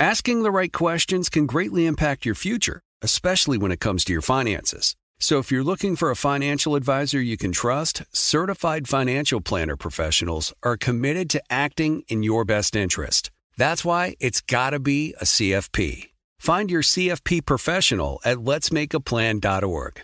Asking the right questions can greatly impact your future, especially when it comes to your finances. So if you're looking for a financial advisor you can trust, certified financial planner professionals are committed to acting in your best interest. That's why it's got to be a CFP. Find your CFP professional at letsmakeaplan.org.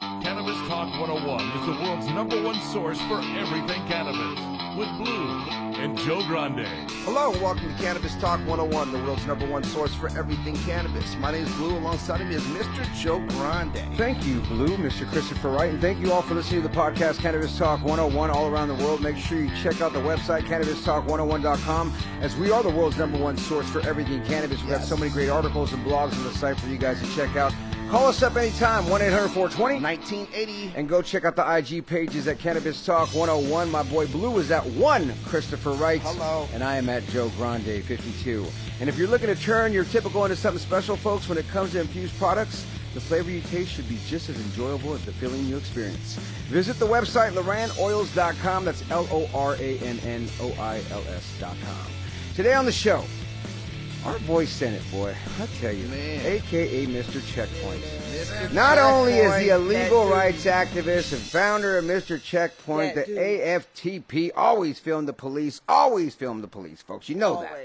Cannabis Talk 101 is the world's number one source for everything cannabis with Blue and Joe Grande. Hello, welcome to Cannabis Talk 101, the world's number one source for everything cannabis. My name is Blue. Alongside of me is Mr. Joe Grande. Thank you, Blue, Mr. Christopher Wright, and thank you all for listening to the podcast Cannabis Talk 101 all around the world. Make sure you check out the website, cannabistalk101.com, as we are the world's number one source for everything cannabis. We have so many great articles and blogs on the site for you guys to check out. Call us up anytime, 1 800 420 1980. and go check out the IG pages at Cannabis Talk 101. My boy Blue is at 1, Christopher Wright. Hello. And I am at Joe Grande, 52. And if you're looking to turn your typical into something special, folks, when it comes to infused products, the flavor you taste should be just as enjoyable as the feeling you experience. Visit the website, LorannOils.com. That's L O R A N N O I L S.com. Today on the show, our boy Sennett boy, I tell you, Man. aka Mr. Checkpoint. Mr. Not only is he a legal rights activist and founder of Mr. Checkpoint, That the dude. AFTP always film the police, always film the police, folks. You know that.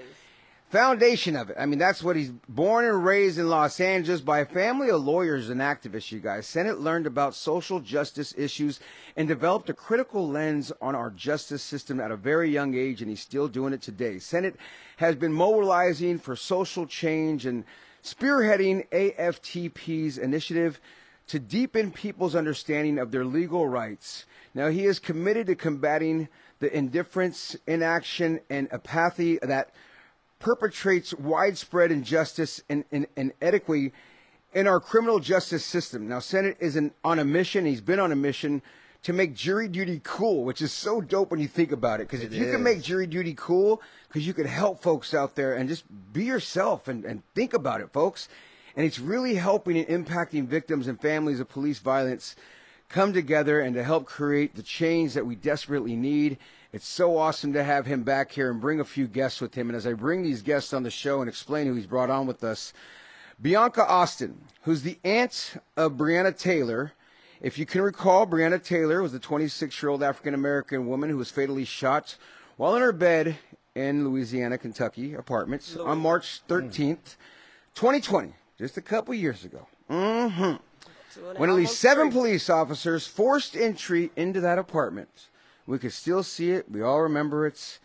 Foundation of it. I mean, that's what he's born and raised in Los Angeles by a family of lawyers and activists, you guys. Sennett learned about social justice issues and developed a critical lens on our justice system at a very young age, and he's still doing it today. Sennett has been mobilizing for social change and spearheading AFTP's initiative to deepen people's understanding of their legal rights. Now, he is committed to combating the indifference, inaction, and apathy that perpetrates widespread injustice and, and, and inequity in our criminal justice system. Now, Sennett is an, on a mission. He's been on a mission to make jury duty cool, which is so dope when you think about it. Because if you can make jury duty cool, because you can help folks out there and just be yourself and, and think about it, folks. And it's really helping and impacting victims and families of police violence come together and to help create the change that we desperately need. It's so awesome to have him back here and bring a few guests with him. And as I bring these guests on the show and explain who he's brought on with us, Bianca Austin, who's the aunt of Breonna Taylor. If you can recall, Breonna Taylor was a 26 year old African American woman who was fatally shot while in her bed in Louisiana, Kentucky apartments on March 13th, 2020, just a couple years ago. hmm a When at least seven police officers forced entry into that apartment. We can still see it. We all remember it.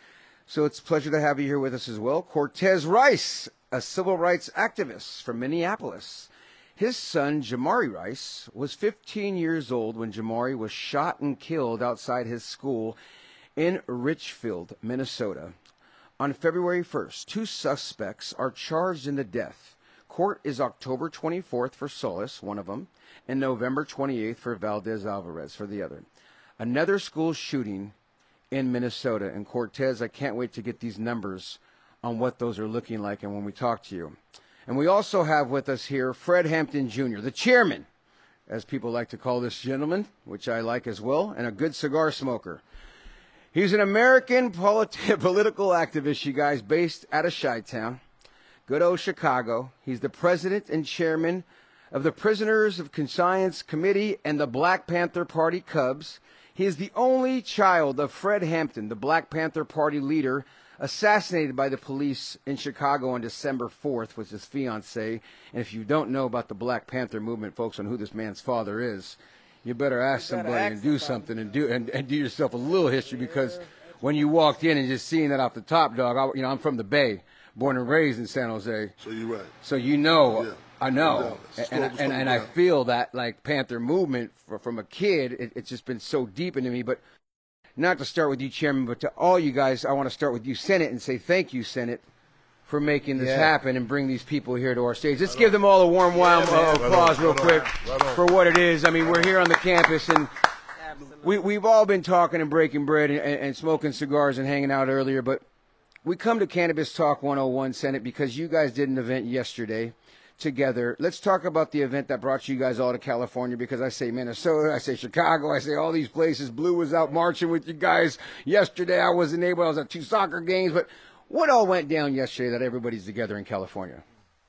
So it's a pleasure to have you here with us as well. Cortez Rice, a civil rights activist from Minneapolis. His son, Jamari Rice, was 15 years old when Jamari was shot and killed outside his school in Richfield, Minnesota. On February 1st, two suspects are charged in the death. Court is October 24th for Solis, one of them, and November 28th for Valdez Alvarez for the other. Another school shooting in Minnesota. And Cortez, I can't wait to get these numbers on what those are looking like and when we talk to you. And we also have with us here Fred Hampton Jr., the chairman, as people like to call this gentleman, which I like as well, and a good cigar smoker. He's an American politi- political activist, you guys, based out of Chi Town, good old Chicago. He's the president and chairman of the Prisoners of Conscience Committee and the Black Panther Party Cubs. He is the only child of Fred Hampton, the Black Panther Party leader, assassinated by the police in Chicago on December 4th with his fiancee. And if you don't know about the Black Panther movement, folks, on who this man's father is, you better ask You better somebody ask and do something and do and, and do yourself a little history because when you walked in and just seeing that off the top, dog, I, you know, I'm from the Bay, born and raised in San Jose. So you're right. So you know, Yeah. I know, No doubt. and, and, and, I feel that like Panther movement for, from a kid, it, it's just been so deep into me. But not to start with you, Chairman, but to all you guys, I want to start with you, Sennett, and say thank you, Sennett, for making this Yeah. happen and bring these people here to our stage. Let's give them all a warm, warm man. uh, applause, on, real on, quick, right for what it is. I mean, we're here on the campus and. We, we've all been talking and breaking bread and, and smoking cigars and hanging out earlier, but we come to Cannabis Talk 101 Sennett because you guys did an event yesterday together. Let's talk about the event that brought you guys all to California because I say Minnesota, I say Chicago, I say all these places. Blue was out marching with you guys yesterday. I wasn't able, I was at two soccer games, but what all went down yesterday that everybody's together in California?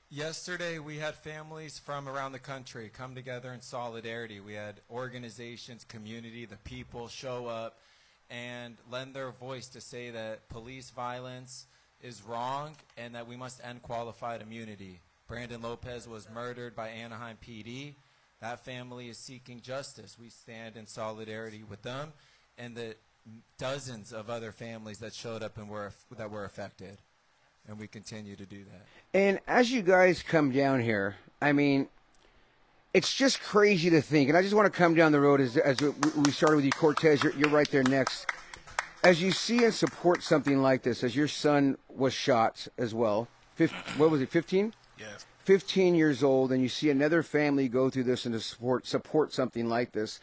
Yesterday, we had families from around the country come together in solidarity. We had organizations, community, the people show up and lend their voice to say that police violence is wrong and that we must end qualified immunity. Brandon Lopez was murdered by Anaheim PD. That family is seeking justice. We stand in solidarity with them and the dozens of other families that showed up and were that were affected. And we continue to do that. And as you guys come down here, I mean, it's just crazy to think. And I just want to come down the road as, as we started with you, Cortez. You're, you're right there next. As you see and support something like this, as your son was shot as well, fif- what was it, 15? Yes. 15 years old, and you see another family go through this and to support support something like this.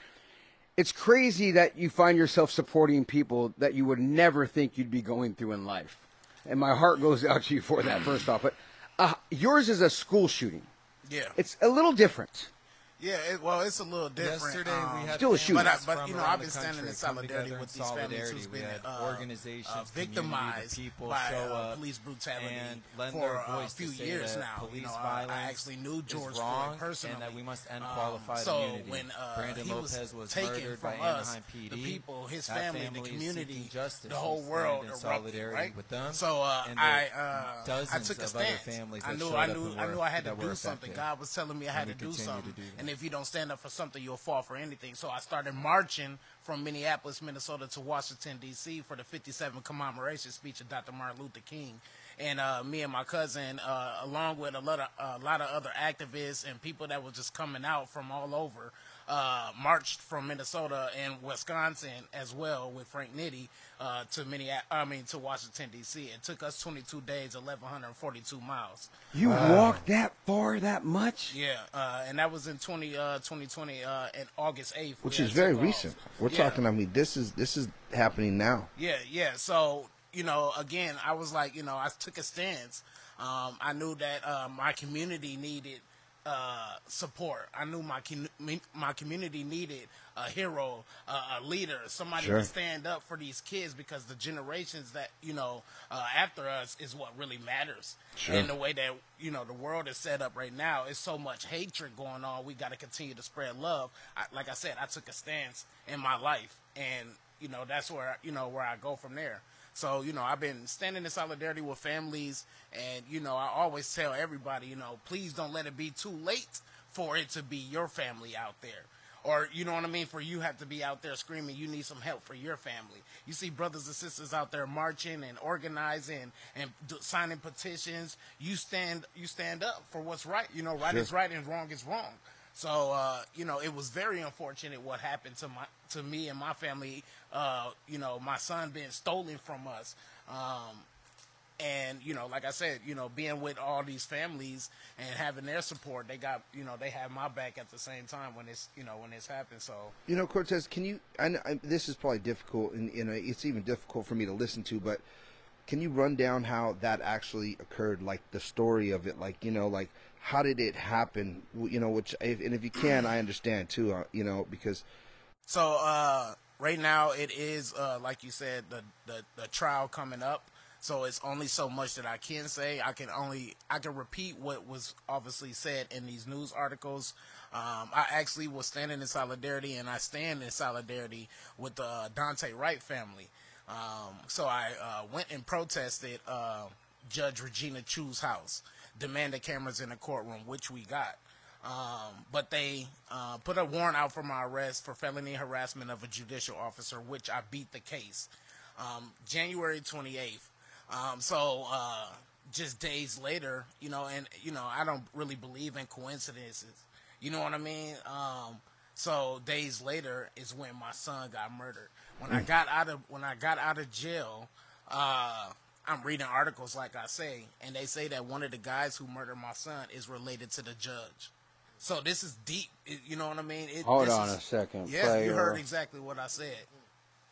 It's crazy that you find yourself supporting people that you would never think you'd be going through in life. And my heart goes out to you for that, first off. But uh, yours is a school shooting. Yeah, It's a little different. Yeah. It, well, it's a little different. Yesterday um, we had Still a shooting. But, I, but you know, I've been standing in solidarity with in these families solidarity. who's We been uh, organizations, uh, victimized people by show uh, police brutality and lend for their uh, a few years now. police you know, I- violence I actually knew is George wrong Floyd personally, and that we must end Um, qualified so immunity. when uh, Brandon he Lopez was, was taken murdered from by us, Anaheim PD, the people, his family, family the community, justice. the whole world in solidarity right? with them. So uh, and the I uh, dozens I took a of other stance. families I knew I knew I knew I had to do something. God was telling me I had to do continue to something. And if you don't stand up for something, you'll fall for anything. So I started marching from Minneapolis, Minnesota to Washington D.C. for the 57th commemoration speech of Dr. Martin Luther King. And uh, me and my cousin, uh, along with a lot of a lot of other activists and people that were just coming out from all over, uh, marched from Minnesota and Wisconsin as well with Frank Nitti uh, to Minneapolis, I mean to Washington D.C. It took us 22 days, 1,142 miles. You walked that far, that much? Yeah, uh, and that was in 20, uh, 2020, uh, and August 8th. which is very recent. We're Yeah. talking. I mean, this is this is happening now. Yeah, yeah. So you know, again, I was like, you know, I took a stance. Um, I knew that uh, my community needed uh, support. I knew my com- my community needed a hero, uh, a leader, somebody Sure. to stand up for these kids because the generations that you know uh, after us is what really matters. And the way that you know the world is set up right now is so much hatred going on. We got to continue to spread love. I, like I said, I took a stance in my life, and you know that's where you know where I go from there. So, you know, I've been standing in solidarity with families, and, you know, I always tell everybody, you know, please don't let it be too late for it to be your family out there. Or, you know what I mean? For you have to be out there screaming, you need some help for your family. You see brothers and sisters out there marching and organizing and d- signing petitions. You stand, you stand up for what's right. You know, right is right and wrong is wrong. So uh, you know, it was very unfortunate what happened to my to me and my family. Uh, you know, my son being stolen from us. Um, and you know, like I said, you know, being with all these families and having their support, they got you know they have my back at the same time when it's you know when it's happened. So You know, Cortez, can you? I, know, I, this is probably difficult, and you know, it's even difficult for me to listen to. But can you run down how that actually occurred, like the story of it, like you know, like how did it happen? You know, which if, and if you can, I understand too. Uh, you know, because so uh, right now it is uh, like you said the, the the trial coming up. So it's only so much that I can say. I can only I can repeat what was obviously said in these news articles. Um, I actually was standing in solidarity, and I stand in solidarity with the Daunte Wright family. Um, so I uh, went and protested uh, Judge Regina Chu's house, demanded cameras in the courtroom, which we got. Um, but they uh, put a warrant out for my arrest for felony harassment of a judicial officer, which I beat the case. Um, January 28th. Um, so uh, just days later, you know, and you know, I don't really believe in coincidences. You know what I mean? Um, so days later is when my son got murdered. When I mm. got out of when I got out of jail, uh, I'm reading articles like I say, and they say that one of the guys who murdered my son is related to the judge. So this is deep. It, you know what I mean? It, Hold on is, a second. Yeah, player. you heard exactly what I said.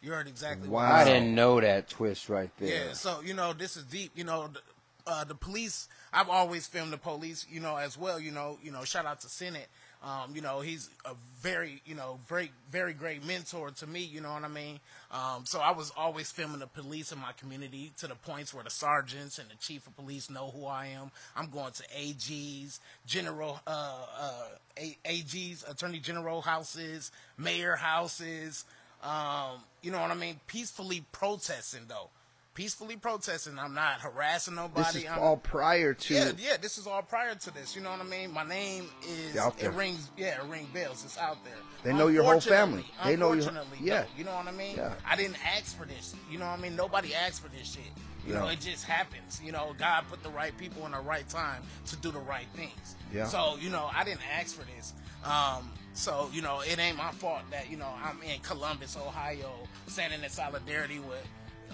You heard exactly. Wow. I, said. I didn't know that twist right there. Yeah. So you know this is deep. You know. The, uh, the police, I've always filmed the police, you know, as well. You know, you know, shout out to Sennett. Um, you know, he's a very, you know, very, very great mentor to me. You know what I mean? Um, so I was always filming the police in my community to the points where the sergeants and the chief of police know who I am. I'm going to AGs, general, uh, uh, AGs, attorney general houses, mayor houses. Um, you know what I mean? Peacefully protesting though peacefully protesting. I'm not harassing nobody. This is I'm, all prior to. Yeah, yeah. This is all prior to this. You know what I mean? My name is. out there. It rings. Yeah, it rings bells. It's out there. They know your whole family. They know your. Yeah. No, you know what I mean? Yeah. I didn't ask for this. You know what I mean? Nobody asked for this shit. You know, it just happens. You know, God put the right people in the right time to do the right things. Yeah. So, you know, I didn't ask for this. Um, so, you know, it ain't my fault that, you know, I'm in Columbus, Ohio, standing in solidarity with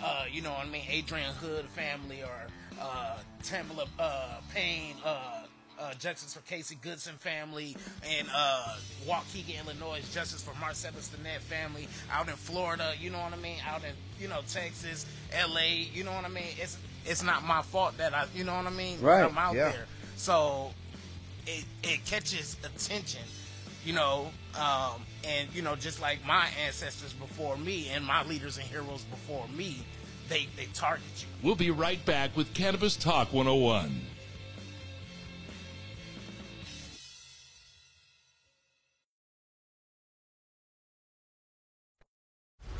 uh, you know what I mean, Adrian Hood family or uh, Tamala uh, Payne, uh, uh, Justice for Casey Goodson family, and uh, Waukegan, Illinois, Justice for Marcellis Stinnette family out in Florida, you know what I mean, out in, you know, Texas, LA, you know what I mean? It's it's not my fault that I, you know what I mean? Right. I'm out yeah. there. So it, it catches attention, you know, um, and you know, just like my ancestors before me and my leaders and heroes before me, they they target you. We'll be right back with Cannabis Talk 101.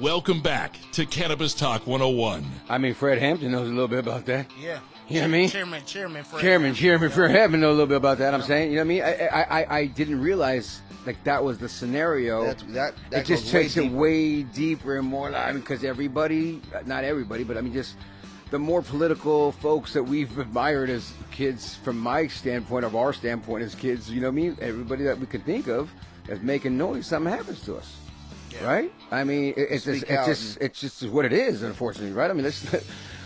Welcome back to Cannabis Talk 101. I mean, Fred Hampton knows a little bit about that. Yeah. You know what I mean? Chairman, chairman, Fred. Chairman, Chairman Fred Hampton knows a little bit about that. I'm saying, you know what I mean? I, I, I, I didn't realize like that was the scenario. That's- that- that it just goes way takes it way deeper and more. I mean, because everybody, not everybody, but I mean, just the more political folks that we've admired as kids, from my standpoint, of our standpoint as kids, you know what I mean? Everybody that we could think of as making noise, something happens to us. Right? I mean, it, it's just, it's just, and- it's just what it is, unfortunately, right? I mean, let's,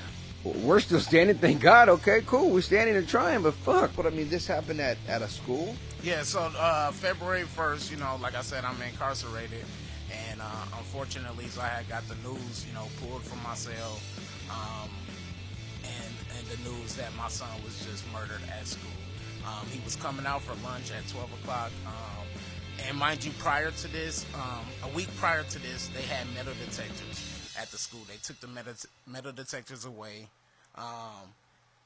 we're still standing, thank God. Okay, cool, we're standing and trying, but fuck. But I mean, this happened at, at a school. Yeah, so uh, February 1st, you know, like I said, I'm incarcerated. And uh, unfortunately, so I had got the news, you know, pulled from my cell. Um, and, and the news that my son was just murdered at school. Um, he was coming out for lunch at 12 o'clock. Um, and mind you, prior to this, um, a week prior to this, they had metal detectors at the school. They took the metal, metal detectors away. Um,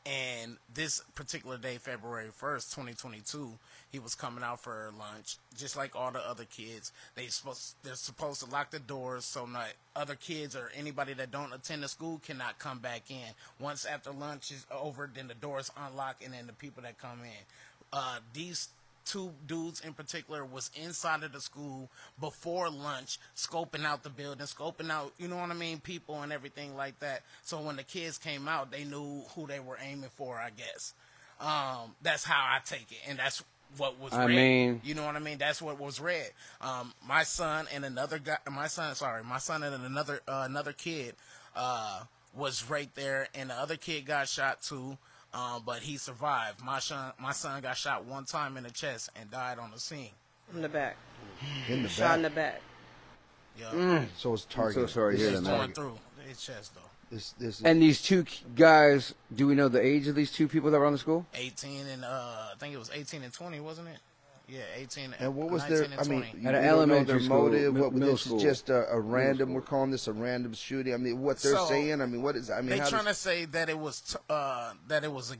and this particular day, February 1st, 2022, he was coming out for lunch, just like all the other kids. They supposed they're supposed to lock the doors so not other kids or anybody that don't attend the school cannot come back in. Once after lunch is over, then the doors unlock, and then the people that come in. Uh, these two dudes in particular was inside of the school before lunch scoping out the building scoping out you know what i mean people and everything like that. So when the kids came out they knew who they were aiming for i guess. Um, that's how i take it and that's what was I read. mean- you know what i mean? That's what was read. Um, my son and another guy my son sorry my son and another uh, another kid uh, was right there and the other kid got shot too um, but he survived. My son, my son got shot one time in the chest and died on the scene. From the back. In the back. Shot back. in the back. Yeah, So it's I'm targeted. so sorry to This hear that, man. going targeted. through his chest though. This, this is, And these two guys, do we know the age of these two people that were on the school? 18 and uh, I think it was 18 and 20, wasn't it? Yeah, 18. and what was 19 their? I mean, 20. you At an don't know elementary their school, motive. mid- what middle this school. is just a, a random. We're calling this a random shooting. I mean, what they're So, saying. I mean, what is? I mean, they how trying does, to say that it was t- uh, that it was a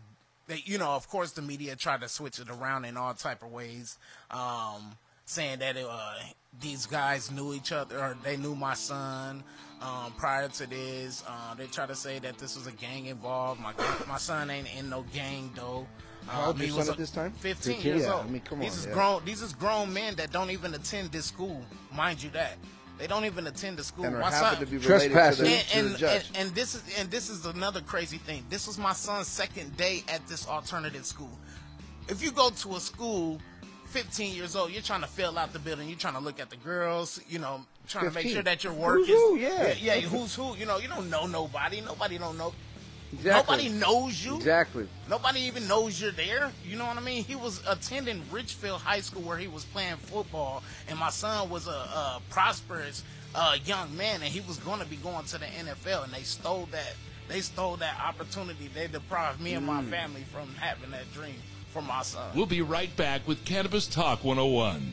they, you know of course the media tried to switch it around in all type of ways um, saying that it, uh, these guys knew each other or they knew my son um, prior to this uh, they try to say that this was a gang involved my my son ain't in no gang though How old Um, your he son was at this time? 15, 15, years yeah, old I mean, come these on, is yeah. grown these is grown men that don't even attend this school mind you that they don't even attend the school and My son- to be related to the, Trespassing. and, to the judge. and, and this is and this is another crazy thing. This was my son's second day at this alternative school. If you go to a school, 15 years old, you're trying to fill out the building. You're trying to look at the girls. You know, trying to make sure that your work Who's is who? Yeah. yeah, yeah, Who's who? You know, you don't know nobody. Nobody don't know. Exactly. Nobody knows you. Exactly. Nobody even knows you're there. You know what I mean? He was attending Richfield High School where he was playing football, and my son was a, a prosperous uh, young man, and he was going to be going to the NFL, and they stole that. They stole that opportunity. They deprived me and my family from having that dream for my son. We'll be right back with Cannabis Talk 101.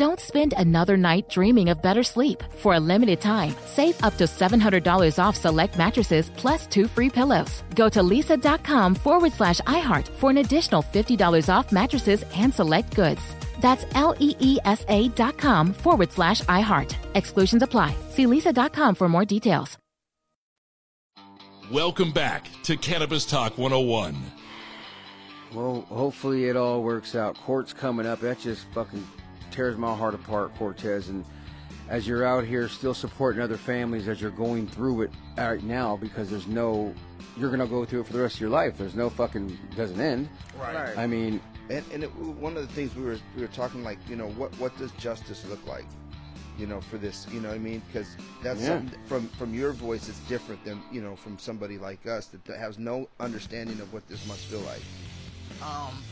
Don't spend another night dreaming of better sleep. For a limited time, save up to $700 off select mattresses plus two free pillows. Go to leesa.com forward slash iHeart for an additional $50 off mattresses and select goods. That's L E E S A dot com forward slash iHeart. Exclusions apply. See leesa.com for more details. Welcome back to Cannabis Talk 101. Well, hopefully it all works out. Court's coming up. That just fucking tears my heart apart, Cortez. And as you're out here still supporting other families as you're going through it right now, because there's no, you're gonna go through it for the rest of your life. There's no fucking doesn't end. Right. I mean, And, and it, one of the things we were we were talking like you know what what does justice look like, you know for this you know what I mean because that's Yeah. something that- from from your voice it's different than you know from somebody like us that, that has no understanding of what this must feel like. Um,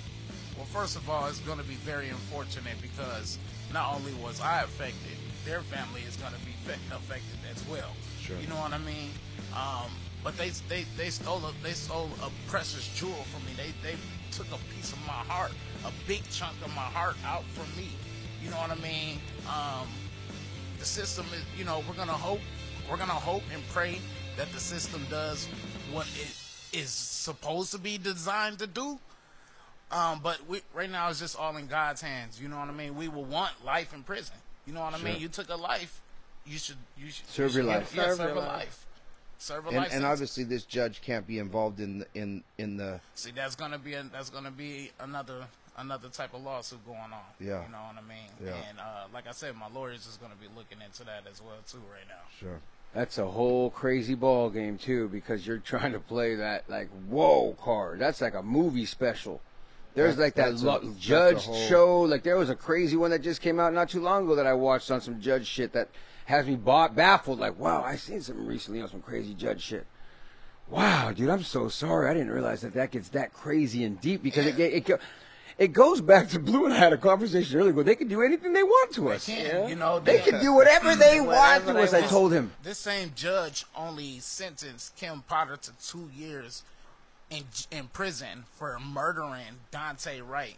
well, first of all, it's going to be very unfortunate because not only was I affected, their family is going to be affected as well. Sure. You know what I mean? Um, but they they they stole a, they stole a precious jewel from me. They they took a piece of my heart, a big chunk of my heart out from me. You know what I mean? Um, the system is, you know, we're gonna hope, we're gonna hope and pray that the system does what it is supposed to be designed to do. Um, but we, right now it's just all in God's hands. You know what I mean? We will want life in prison. You know what I mean? You took a life, you should you should Serve you your should- life. Yeah, Serve serve, your a life. life. Serve a And, life. and obviously this judge can't be involved in the, in in the See, that's gonna be a, that's gonna be another another type of lawsuit going on. Yeah. You know what I mean? Yeah. And uh, like I said, my lawyers is gonna be looking into that as well too right now. sure. That's a whole crazy ball game too, because you're trying to play that like whoa card. That's like a movie special. There's That's- like that lo- a judge whole- show. Like there was a crazy one that just came out not too long ago that I watched on some judge shit that has me ba- baffled. Like wow, I seen something recently on some crazy judge shit. Wow, dude, I'm so sorry. I didn't realize that that gets that crazy and deep because it it, it it goes back to Blue and I had a conversation earlier. Where they can do anything they want to us. Can, You know They can do whatever they want Whatever to us. they I told him. This same judge only sentenced Kim Potter to two years in in prison for murdering Daunte Wright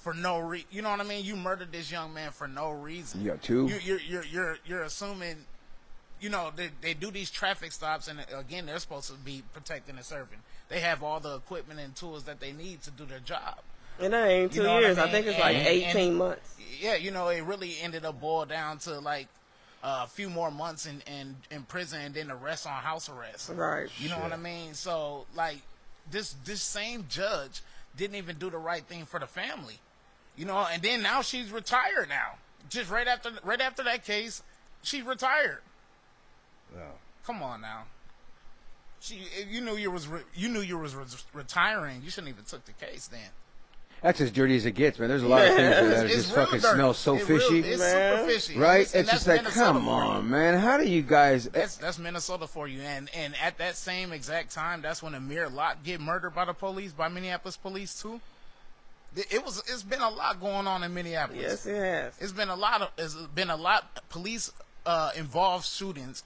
for no re. You know what I mean? You murdered this young man for no reason. You got two? You, you're you're you're you're assuming. You know they they do these traffic stops, and again they're supposed to be protecting and serving. They have all the equipment and tools that they need to do their job. And that ain't two You know what I years. I, think it's like And- 18 and- months. Yeah, you know, it really ended up boiled down to like uh, a few more months in, in, in prison and then arrest on house arrest. Right. You know what I mean? So like this this same judge didn't even do the right thing for the family. You know, and then now she's retired now. Just right after right after that case, she retired. Yeah. Come on now. She, you knew you was re- you knew you was re- retiring. You shouldn't even took the case then. That's as dirty as it gets, man. There's a lot of things that It's- just it's fucking dirty. smell so It real- fishy, it's Man. super fishy, right? And It's, just like, Minnesota come on, man. How do you guys? That's that's Minnesota for you. And and at that same exact time, that's when Amir Locke get murdered by the police, by Minneapolis police too. It it was. It's been a lot going on in Minneapolis. Yes, it has. It's been a lot of. It's been a lot police uh, involved shootings.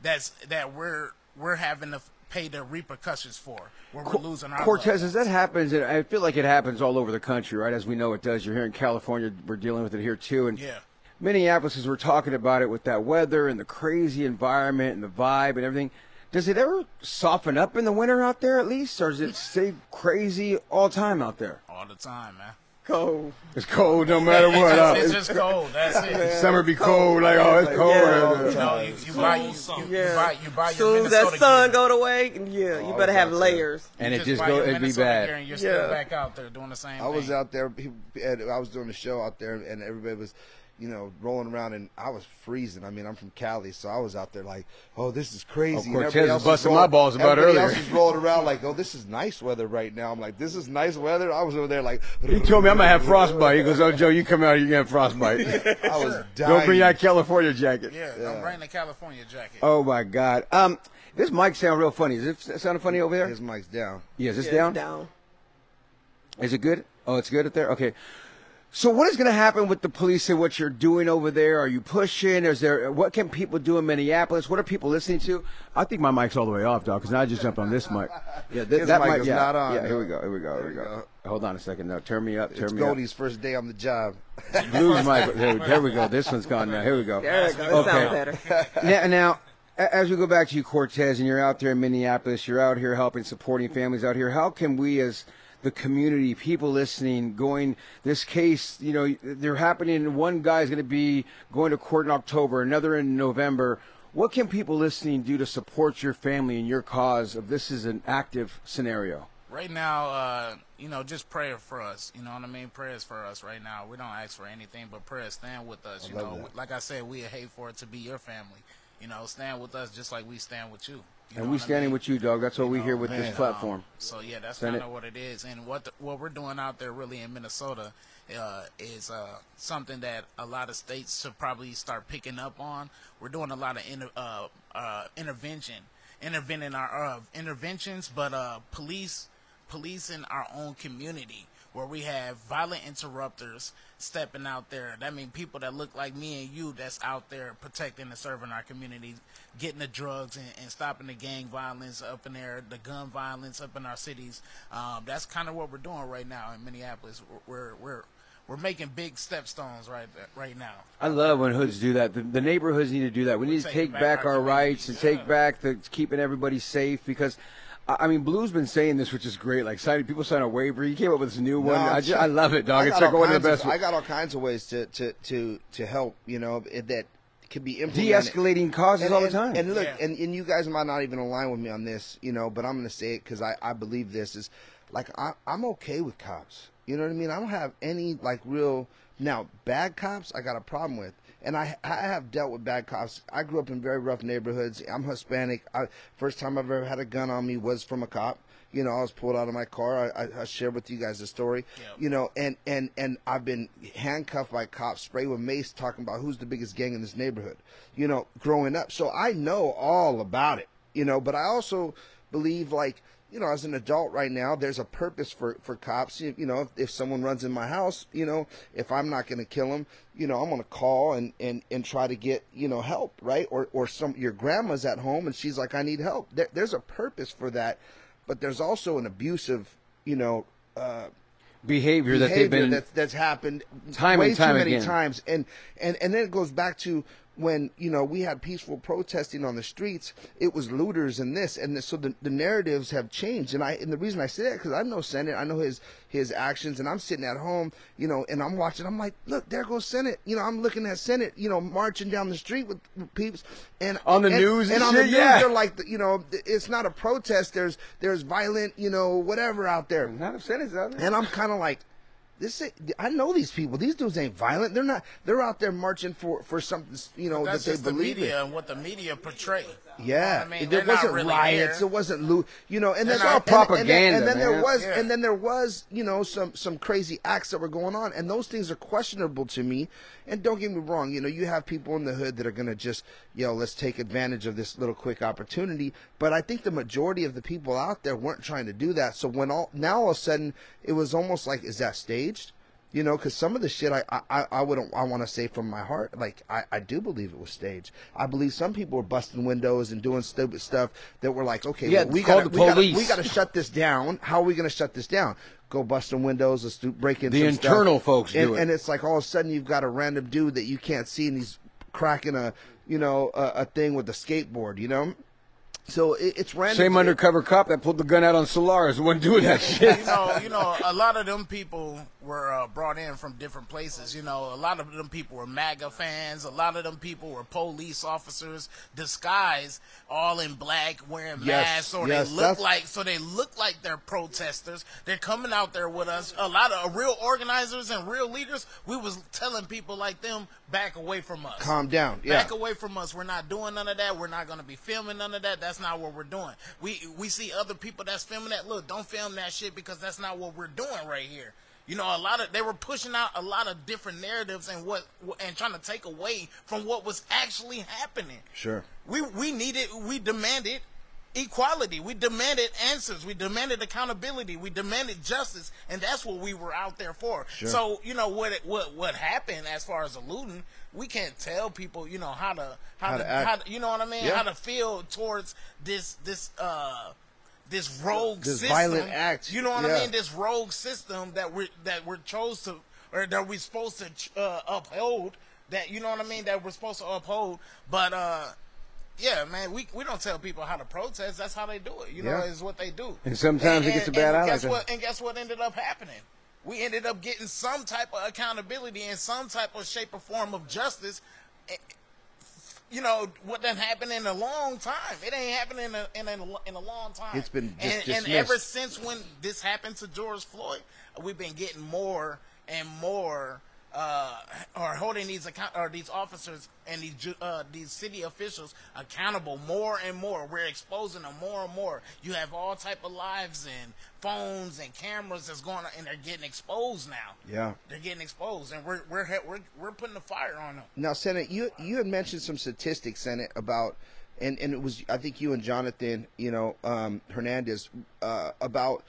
That's that we're we're having to pay the repercussions for. Where we're losing our Cortez, as that happens, and I feel like it happens all over the country, right? As we know it does. You're here in California, we're dealing with it here too, and Yeah. Minneapolis, as we're talking about it with that weather and the crazy environment and the vibe and everything. Does it ever soften up in the winter out there at least, or does it stay crazy all time out there? All the time, man. Cold. It's cold no matter what. It's just, it's just cold. That's it. Summer be cold, like oh, it's cold. Yeah. You know, you, you buy you, you, you buy you buy your Soon as that sun gear. go away, yeah, you better have layers. and You it just buy go, it'd be bad. and you're Yeah. still back out there doing the same I was thing. out there. People, I was doing a show out there, and everybody was, you know, rolling around, and I was freezing. I mean, I'm from Cali, so I was out there like, "Oh, this is crazy." Oh, And Cortez was else busting rolling- my balls about everybody earlier. else was rolling around like, "Oh, this is nice weather right now." I'm like, "This is nice weather." I was over there like, He told me I'm gonna have frostbite. He goes, "Oh, Joe, you come out, you're gonna have frostbite. I was dying. Don't bring that California jacket." Yeah, I'm bringing the California jacket. Oh my God. Um, this mic sound real funny. Is it sounding funny over there? His mic's down. Yeah, is this Yeah, down? down. Is it good? Oh, it's good up there. Okay. So what is going to happen with the police and what you're doing over there? Are you pushing? Is there what can people do in Minneapolis? What are people listening to? I think my mic's all the way off, dog, because now I just jumped on this mic. Yeah, th- that mic mic is yeah, not on. Yeah, here we go. Here we go. Here we There go. Hold on a second. No, turn me up. Turn It's me Goldie's first day on the job. up. Blues mic. There, there we go. This one's gone now. Here we go. There it goes. Okay. sounds better. now, now, as we go back to you, Cortez, and you're out there in Minneapolis, you're out here helping, supporting families out here. How can we, as the community, people listening, going this case, you know, they're happening. One guy's going to be going to court in October, another in November. What can people listening do to support your family and your cause if this is an active scenario? Right now, uh, you know, just prayer for us. You know what I mean? Prayers for us right now. We don't ask for anything, but prayers stand with us. You know, like I said, we hate for it to be your family. You know, stand with us just like we stand with you. You and we what I standing mean? with you, dog. That's what we know, hear with man, this platform. um, so yeah, that's kind of what it is. And what the, what we're doing out there, really in Minnesota, uh, is uh, something that a lot of states should probably start picking up on. We're doing a lot of inter, uh, uh, intervention, intervening our uh, interventions, but uh, police, police in our own community. Where we have violent interrupters stepping out there. That means people that look like me and you that's out there protecting and serving our community, getting the drugs and, and stopping the gang violence up in there, the gun violence up in our cities. Um, that's kind of what we're doing right now in Minneapolis. We're we're we're, making big stepstones right right now. I love when hoods do that. The, the neighborhoods need to do that. We need to taking take back back our our rights and communities, take back the keeping everybody safe because. I I mean, Blue's been saying this, which is great. Like, signing people sign a waiver. You came up with this new one. No, I, just, I love it, dog. I It's got like all one of the kinds best. I got all kinds of ways to to to to help. You know that can be implemented. De-escalating causes And- all the and- time. And look, Yeah. and, and you guys might not even align with me on this, you know, but I'm going to say it because I, I believe this is like I, I'm okay with cops. You know what I mean? I don't have any like real now bad cops. I got a problem with, and I I have dealt with bad cops. I grew up in very rough neighborhoods. I'm Hispanic. I, first time I've ever had a gun on me was from a cop. You know, I was pulled out of my car. I, I, I shared with you guys the story. You know, and and and I've been handcuffed by cops, sprayed with mace, talking about who's the biggest gang in this neighborhood. You know, growing up, so I know all about it. You know, but I also believe like you know, as an adult right now, there's a purpose for, for cops. You, you know, if, if someone runs in my house, you know, if I'm not going to kill him, you know, I'm going to call and, and, and try to get, you know, help, right? Or, or some, your grandma's at home and she's like, I need help. There, there's a purpose for that, but there's also an abusive, you know, uh, behavior, that they've been that's that's happened time way and time too many again. times and and and then it goes back to when you know we had peaceful protesting on the streets it was looters and this and this, so the, the narratives have changed. And i and the reason i say that because i know sennett i know his his actions and i'm sitting at home you know and i'm watching i'm like look there goes sennett. You know i'm looking at sennett you know marching down the street with, with peeps. And On the and, news and on the news yeah. they're like you know it's not a protest. There's there's violent you know whatever out there. Not out there. and i'm kind of like this I know these people. These dudes ain't violent. They're not. They're out there marching for for something you know That's that they just the media in. and what the media portray. Yeah, I mean, there wasn't really riots. there. It wasn't loot. You know, and then not- and- and then- propaganda, And then, there was, Yeah. and then there was, you know, some some crazy acts that were going on, and those things are questionable to me. And don't get me wrong, you know, you have people in the hood that are gonna just, yo, let's take advantage of this little quick opportunity. But I think the majority of the people out there weren't trying to do that. So when all now all of a sudden it was almost like, is that staged? You know, because some of the shit I I, I wouldn't I want to say from my heart, like I, I do believe it was staged. I believe some people were busting windows and doing stupid stuff that were like, okay, Yeah, well, we got the we gotta, police. we got to shut this down. How are we going to shut this down? Go busting windows, let's do break in The some stuff. internal folks and, do it. and it's like all of a sudden you've got a random dude that you can't see and he's cracking a you know a, a thing with a skateboard, you know. So it, it's random. Same undercover cop that pulled the gun out on Solaris wasn't doing that shit. you know, you know, a lot of them people were uh, brought in from different places. You know, a lot of them people were MAGA fans. A lot of them people were police officers disguised, all in black, wearing Yes, masks, or yes, they look that's- like so they look like they're protesters. They're coming out there with us. A lot of real organizers and real leaders. We was telling people like them back away from us. Calm down. Yeah. Back away from us. We're not doing none of that. We're not going to be filming none of that. That's not what we're doing. We we see other people that's filming that. Look, don't film that shit because that's not what we're doing right here. You know, a lot of they were pushing out a lot of different narratives and what and trying to take away from what was actually happening. Sure. We we needed we demanded equality. We demanded answers. We demanded accountability. We demanded justice, and that's what we were out there for. Sure. So you know what it, what what happened as far as eluding, we can't tell people you know how to how, How to, to how to you know what I mean Yeah. how to feel towards this this uh this rogue This system. violent act. You know what Yeah. I mean? This rogue system that we that we're chose to or that we're supposed to uh, uphold. That you know what I mean? That we're supposed to uphold, but uh yeah, man, we we don't tell people how to protest. That's how they do it. You know, Yeah. is what they do. And sometimes it gets a bad and like Guess what? And guess what ended up happening? We ended up getting some type of accountability and some type of shape or form of justice. Eh, You know what done happened in a long time. It ain't happened in a in a, in a long time. It's been dis- and, and ever since when this happened to George Floyd, we've been getting more and more uh, or holding these account or these officers and these ju- uh, these city officials accountable more and more. We're exposing them more and more. You have all type of lives and phones and cameras that's going on, and they're getting exposed now. Yeah. They're getting exposed, and we're we're we're we're putting the fire on them. Now, Sennett, you you had mentioned some statistics, Sennett, about and and it was I think you and Jonathan, you know, um, Hernandez, uh, about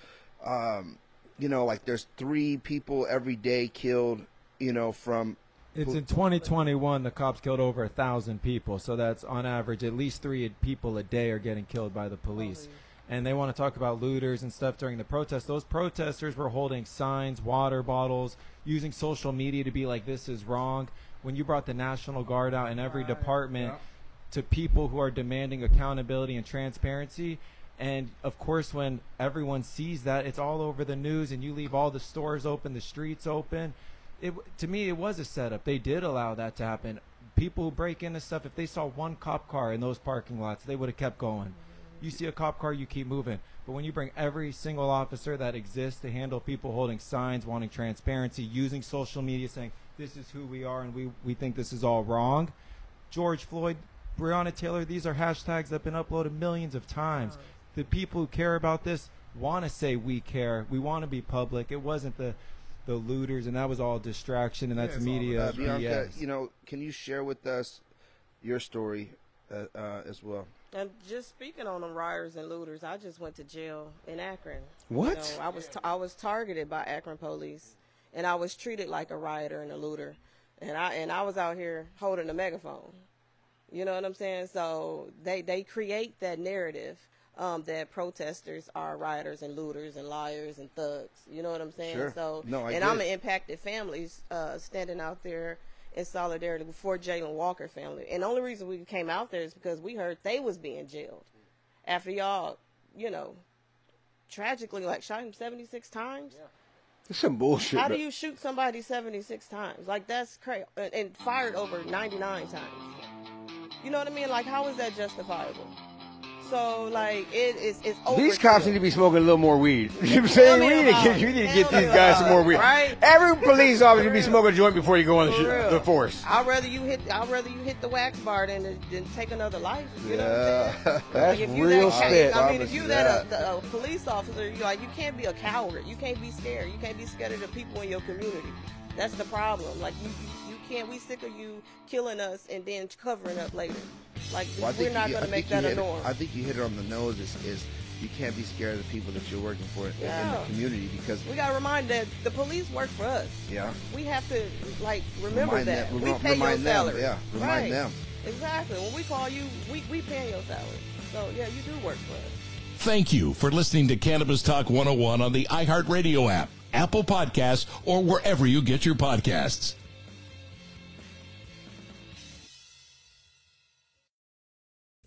um, you know, like there's three people every day killed, you know, from It's in 2021. The cops killed over a thousand people, so that's on average at least three people a day are getting killed by the police. And they want to talk about looters and stuff during the protest. Those protesters were holding signs, water bottles, using social media to be like, "This is wrong." When you brought the National Guard out in every department to people who are demanding accountability and transparency. And of course, when everyone sees that, it's all over the news, and you leave all the stores open, the streets open. It to me, it was a setup. They did allow that to happen. People who break into stuff, if they saw one cop car in those parking lots, they would have kept going. You see a cop car, you keep moving. But when you bring every single officer that exists to handle people holding signs, wanting transparency, using social media, saying this is who we are and we, we think this is all wrong, George Floyd, Breonna Taylor, these are hashtags that have been uploaded millions of times. The people who care about this want to say we care. We want to be public. It wasn't the the looters, and that was all distraction, and that's media Uh, Bianca, BS. you know, can you share with us your story uh, uh, as well? And just speaking on the rioters and looters, I just went to jail in Akron. What? You know, I was I was targeted by Akron police, and I was treated like a rioter and a looter, and I and I was out here holding a megaphone. You know what I'm saying? So they they create that narrative um, that protesters are rioters and looters and liars and thugs. You know what I'm saying? Sure. So No, I and get I'm an impacted families uh, standing out there in solidarity before Jayland Walker family. And the only reason we came out there is because we heard they was being jailed after y'all, you know, tragically like shot him 76 times. That's some bullshit. How do you shoot somebody 76 times? Like that's crazy. And, and fired over 99 times. You know what I mean? Like how is that justifiable? So like it is it's over. These cops need to be smoking a little more weed. You know what I'm saying? We need to get, you need to get these guys some more weed. right? Every police officer should be smoking a joint before you go on the, sh- the force. I'd rather you hit. I'd rather you hit the wax bar than, than take another life. You know what I'm saying? That's Like, if you real that, spit. I mean, if you that, that. a, a police officer, you like you can't be a coward. You can't be scared. You can't be scared of the people in your community. That's the problem. Like you, you can't. We sick of you killing us and then covering up later. Like Well, I we're think not you, going I to make think you that a hit it- I think you hit it on the nose. Is, is you can't be scared of the people that you're working for in- in the community because we got to remind that the police work for us. yeah, We have to like remember Remind that them- we pay remind your them, salary. yeah, remind right. them. Exactly. When we call you, we we pay your salary. So yeah, you do work for us. Thank you for listening to Cannabis Talk 101 on the iHeartRadio app, Apple Podcasts, or wherever you get your podcasts.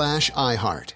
slash iHeart.